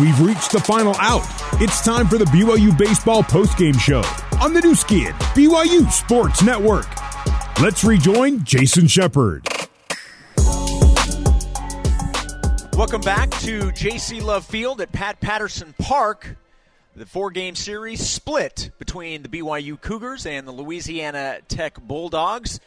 We've reached the final out. It's time for the BYU Baseball postgame show on the Nu Skin, BYU Sports Network. Let's rejoin Jason Shepard. Welcome back to JC Love Field at Pat Patterson Park. The four game series split between the BYU Cougars and the Louisiana Tech Bulldogs.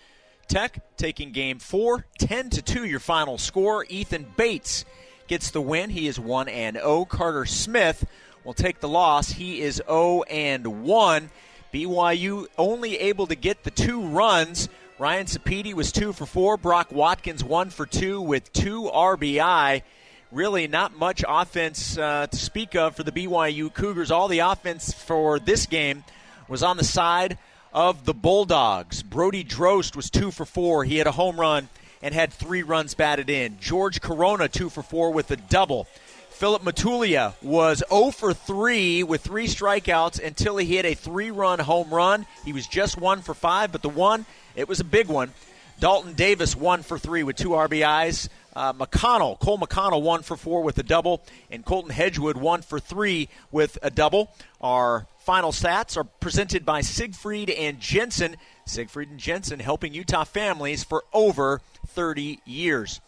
Tech taking game four, 10 to 2, your final score. Ethan Bates gets the win. He is 1 and 0. Carter Smith will take the loss. He is 0 and 1. BYU only able to get the two runs. Ryan Sapedi was 2 for 4. Brock Watkins 1 for 2 with 2 RBI really not much offense uh, to speak of for the BYU Cougars. All the offense for this game was on the side of the Bulldogs. Brody Drost was two for four. He had a home run and had three runs batted in. George Corona, two for four with a double. Philip Matulia was 0 for 3 with three strikeouts until he hit a three run home run. He was just 1 for 5, but the one, it was a big one. Dalton Davis, 1 for 3 with two RBIs. Uh, McConnell, Cole McConnell, one for four with a double, and Colton Hedgewood, one for three with a double. Our final stats are presented by Siegfried and Jensen. Siegfried and Jensen helping Utah families for over 30 years.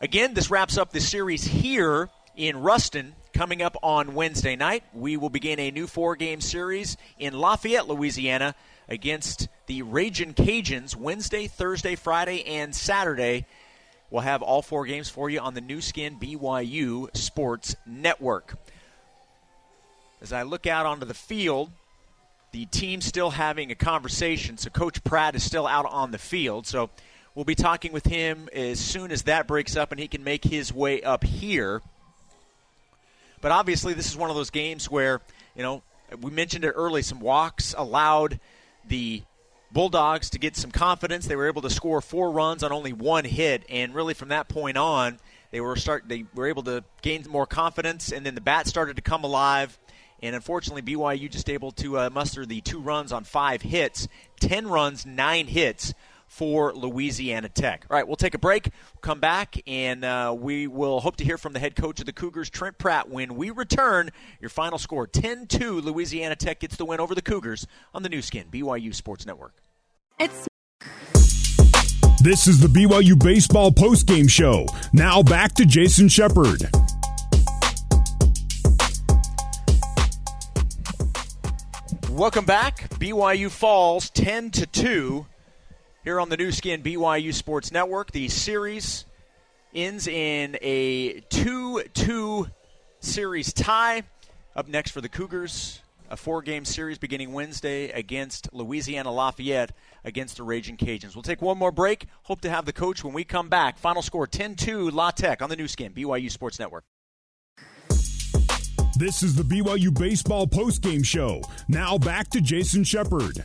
Again, this wraps up the series here in Ruston. Coming up on Wednesday night, we will begin a new four game series in Lafayette, Louisiana, against the Ragin' Cajuns Wednesday, Thursday, Friday, and Saturday We'll have all four games for you on the Nu Skin BYU Sports Network. As I look out onto the field, the team's still having a conversation, so Coach Pratt is still out on the field. So we'll be talking with him as soon as that breaks up and he can make his way up here. But obviously, this is one of those games where, you know, we mentioned it early, some walks allowed the Bulldogs to get some confidence. They were able to score four runs on only one hit, and really from that point on, they were start they were able to gain more confidence, and then the bat started to come alive. And unfortunately, BYU just able to uh, muster the two runs on five hits, ten runs, nine hits for Louisiana Tech. All right, we'll take a break, come back, and uh, we will hope to hear from the head coach of the Cougars, Trent Pratt, when we return. Your final score 10 2, Louisiana Tech gets the win over the Cougars on the Nu Skin, BYU Sports Network. It's this is the BYU Baseball postgame show. Now back to Jason Shepard. Welcome back. BYU falls 10 to 2 here on the Nu Skin BYU Sports Network. The series ends in a 2 2 series tie. Up next for the Cougars, a four game series beginning Wednesday against Louisiana Lafayette against the Ragin' Cajuns. We'll take one more break. Hope to have the coach when we come back. Final score 10 2 La Tech on the Nu Skin, BYU Sports Network. This is the BYU Baseball postgame show. Now back to Jason Shepard.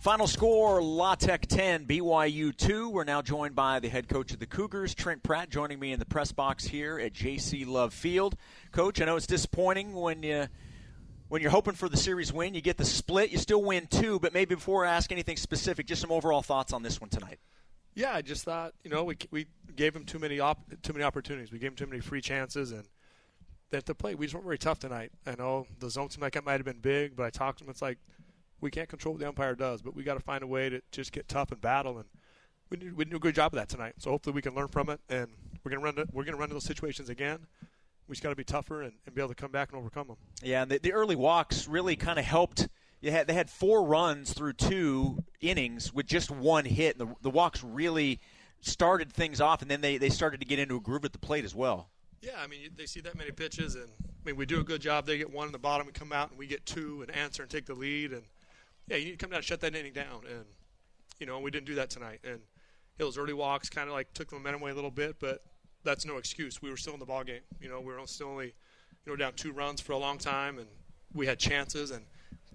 Final score La Tech 10, BYU 2. We're now joined by the head coach of the Cougars, Trent Pratt, joining me in the press box here at JC Love Field. Coach, I know it's disappointing when you when you're hoping for the series win, you get the split, you still win two, but maybe before I ask anything specific, just some overall thoughts on this one tonight. Yeah, I just thought you know we we gave them too many op- too many opportunities. We gave them too many free chances, and they have to play. We just weren't very tough tonight. I know the zone seemed like it might have been big, but I talked to them. It's like we can't control what the umpire does, but we got to find a way to just get tough and battle. And we did, we did a good job of that tonight. So hopefully we can learn from it, and we're gonna run to, we're gonna run into those situations again. We just got to be tougher and, and, be able to come back and overcome them. Yeah, and the, the early walks really kind of helped. You had, they had four runs through two innings with just one hit. The, the walks really started things off, and then they, they started to get into a groove at the plate as well. Yeah, I mean, they see that many pitches, and I mean, we do a good job. They get one in the bottom and come out, and we get two and answer and take the lead. And yeah, you need to come down and shut that inning down. And you know, we didn't do that tonight. And Hill's early walks kind of like took the momentum away a little bit, but that's no excuse. We were still in the ball game. You know, we were still only you know down two runs for a long time, and we had chances and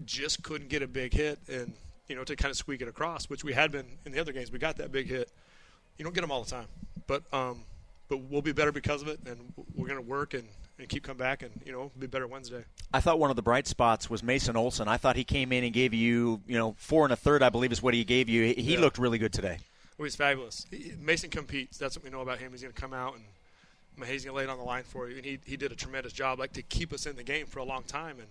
just couldn't get a big hit and you know to kind of squeak it across, which we had been in the other games. We got that big hit. You don't get them all the time, but um, but we'll be better because of it, and we're going to work and and keep coming back and you know be better Wednesday. I thought one of the bright spots was Mason Olson. I thought he came in and gave you you know four and a third, I believe, is what he gave you. He yeah. looked really good today. Well, he's fabulous. He, Mason competes. That's what we know about him. He's going to come out and Mahazy laid on the line for you, and he he did a tremendous job, like to keep us in the game for a long time, and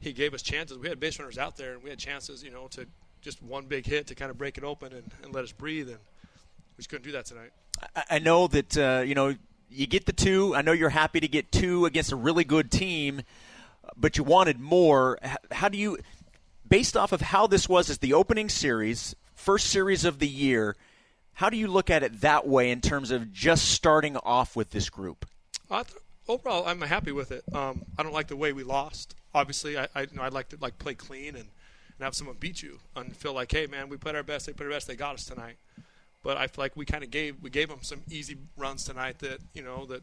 he gave us chances. We had base runners out there, and we had chances, you know, to just one big hit to kind of break it open and, and let us breathe, and we just couldn't do that tonight. I know that uh, you know you get the two. I know you're happy to get two against a really good team, but you wanted more. How do you, based off of how this was as the opening series, first series of the year? How do you look at it that way in terms of just starting off with this group? th- overall, I'm happy with it. Um, I don't like the way we lost. Obviously, I, I you know I'd like to like play clean and, and have someone beat you and feel like, hey man, we played our best. They played our best. They got us tonight. But I feel like we kind of gave we gave them some easy runs tonight that you know that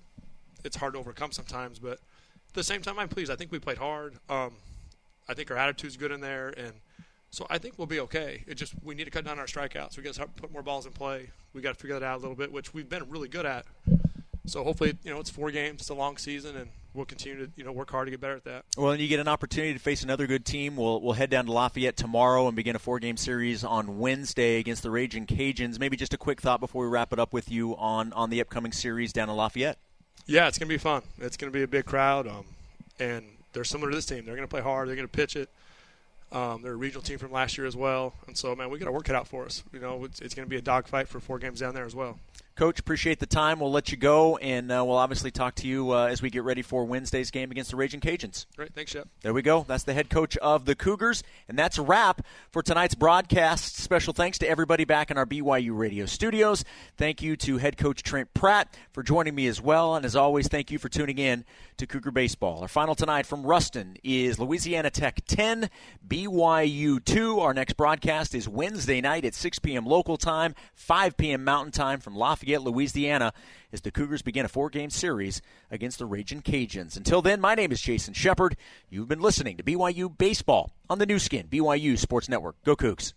it's hard to overcome sometimes. But at the same time, I'm pleased. I think we played hard. Um, I think our attitude's good in there, and so I think we'll be okay. It just we need to cut down our strikeouts. We got to put more balls in play. We got to figure that out a little bit, which we've been really good at. So hopefully, you know, it's four games, it's a long season, and we'll continue to you know work hard to get better at that. Well, and you get an opportunity to face another good team. We'll we'll head down to Lafayette tomorrow and begin a four game series on Wednesday against the Ragin' Cajuns. Maybe just a quick thought before we wrap it up with you on on the upcoming series down in Lafayette. Yeah, it's gonna be fun. It's gonna be a big crowd, um, and they're similar to this team. They're gonna play hard. They're gonna pitch it. Um, they're a regional team from last year as well, and so man, we got to work it out for us. You know, it's, it's going to be a dogfight for four games down there as well. Coach, appreciate the time. We'll let you go, and uh, we'll obviously talk to you uh, as we get ready for Wednesday's game against the Ragin' Cajuns. Great, thanks, Shep. There we go. That's the head coach of the Cougars, and that's a wrap for tonight's broadcast. Special thanks to everybody back in our BYU radio studios. Thank you to head coach Trent Pratt for joining me as well, and as always, thank you for tuning in to Cougar Baseball. Our final tonight from Ruston is Louisiana Tech 10, BYU 2. Our next broadcast is Wednesday night at 6 p.m. local time, 5 p.m. Mountain Time from Lafayette, Louisiana, as the Cougars begin a four game series against the Ragin' Cajuns. Until then, my name is Jason Shepard. You've been listening to BYU Baseball on the Nu Skin, BYU Sports Network. Go Cougs.